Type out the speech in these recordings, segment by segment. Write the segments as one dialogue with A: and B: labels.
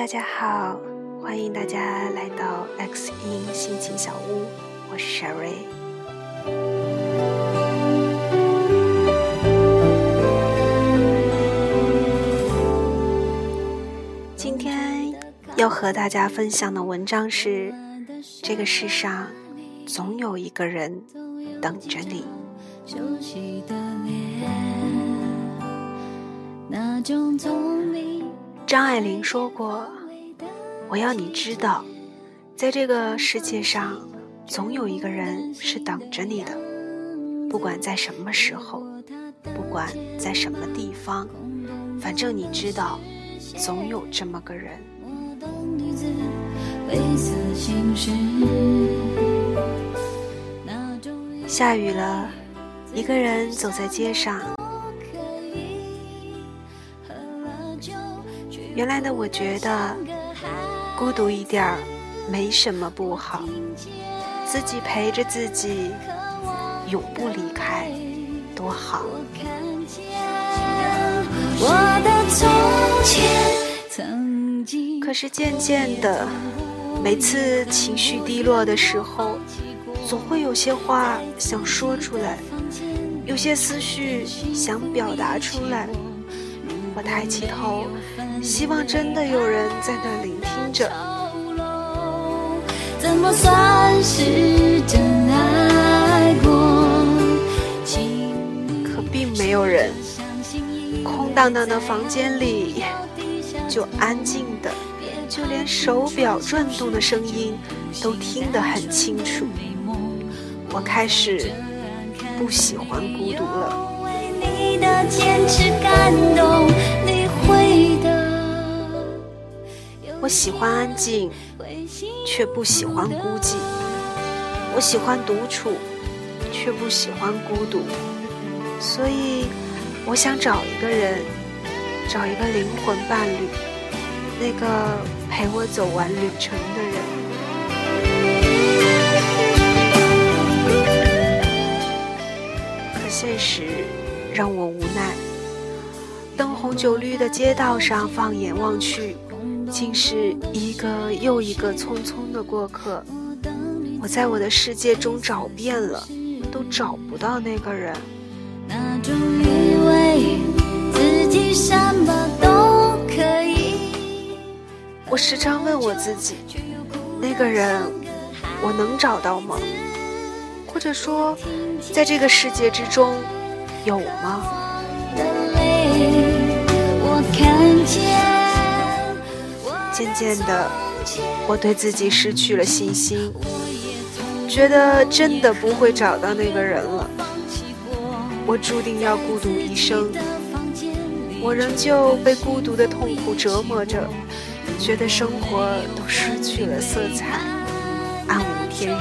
A: 大家好，欢迎大家来到 X 音心情小屋，我是 Sherry。今天要和大家分享的文章是：这个世上总有一个人等着你。张爱玲说过：“我要你知道，在这个世界上，总有一个人是等着你的，不管在什么时候，不管在什么地方，反正你知道，总有这么个人。”下雨了，一个人走在街上。原来的我觉得孤独一点儿没什么不好，自己陪着自己，永不离开，多好。可是渐渐的，每次情绪低落的时候，总会有些话想说出来，有些思绪想表达出来。我抬起头，希望真的有人在那聆听着。可并没有人，空荡荡的房间里就安静的，就连手表转动的声音都听得很清楚。我开始不喜欢孤独了。我喜欢安静，却不喜欢孤寂；我喜欢独处，却不喜欢孤独。所以，我想找一个人，找一个灵魂伴侣，那个陪我走完旅程的人。可现实让我无奈，灯红酒绿的街道上，放眼望去。竟是一个又一个匆匆的过客，我在我的世界中找遍了，都找不到那个人。我时常问我自己，那个人我能找到吗？或者说，在这个世界之中，有吗？渐渐的，我对自己失去了信心，觉得真的不会找到那个人了。我注定要孤独一生，我仍旧被孤独的痛苦折磨着，觉得生活都失去了色彩，暗无天日。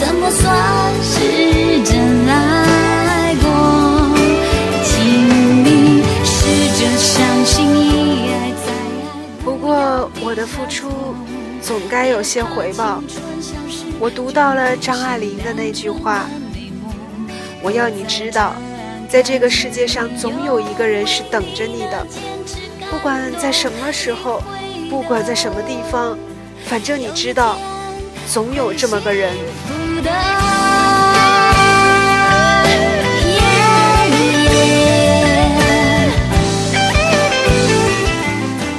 A: 怎么算是真爱？该有些回报。我读到了张爱玲的那句话：“我要你知道，在这个世界上总有一个人是等着你的，不管在什么时候，不管在什么地方，反正你知道，总有这么个人。”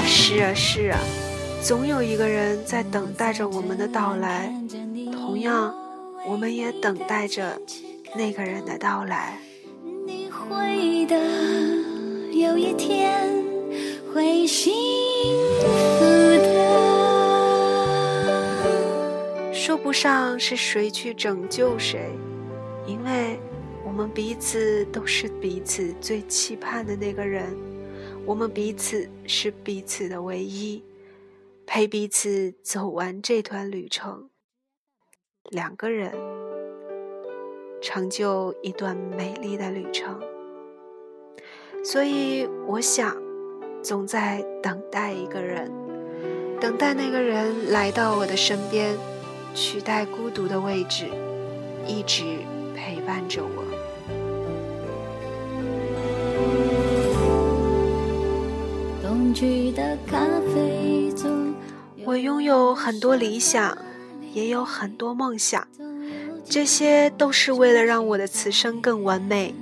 A: 是啊，是啊。总有一个人在等待着我们的到来，同样，我们也等待着那个人的到来。你会的，有一天会幸福的说不上是谁去拯救谁，因为我们彼此都是彼此最期盼的那个人，我们彼此是彼此的唯一。陪彼此走完这段旅程，两个人成就一段美丽的旅程。所以，我想，总在等待一个人，等待那个人来到我的身边，取代孤独的位置，一直陪伴着我。冬去的咖啡座我拥有很多理想，也有很多梦想，这些都是为了让我的此生更完美。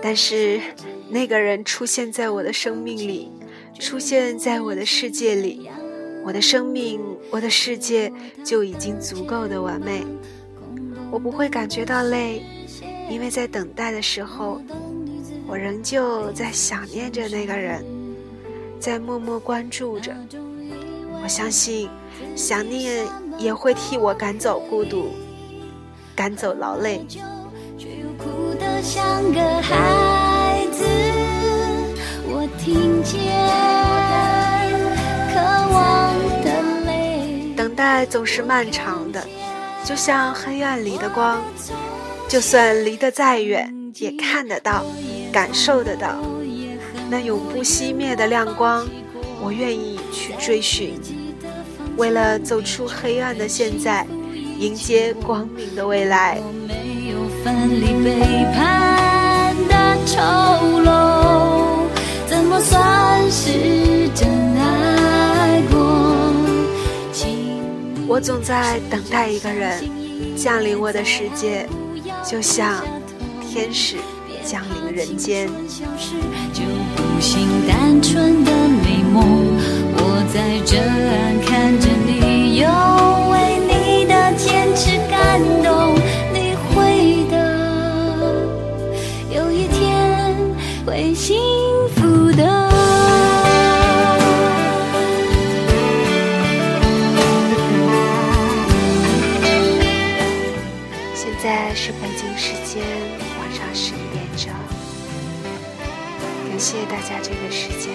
A: 但是，那个人出现在我的生命里，出现在我的世界里，我的生命，我的世界就已经足够的完美。我不会感觉到累，因为在等待的时候，我仍旧在想念着那个人，在默默关注着。我相信，想念也会替我赶走孤独。赶走劳累。等待总是漫长的，就像黑暗里的光，就算离得再远，也看得到，感受得到。那永不熄灭的亮光，我愿意去追寻。为了走出黑暗的现在。迎接光明的未来。我总在等待一个人降临我的世界，就像天使降临人间。我在这岸看着你，又为你的坚持感动。你会的，有一天会幸福的。现在是北京时间晚上十一点着，感谢大家这个时间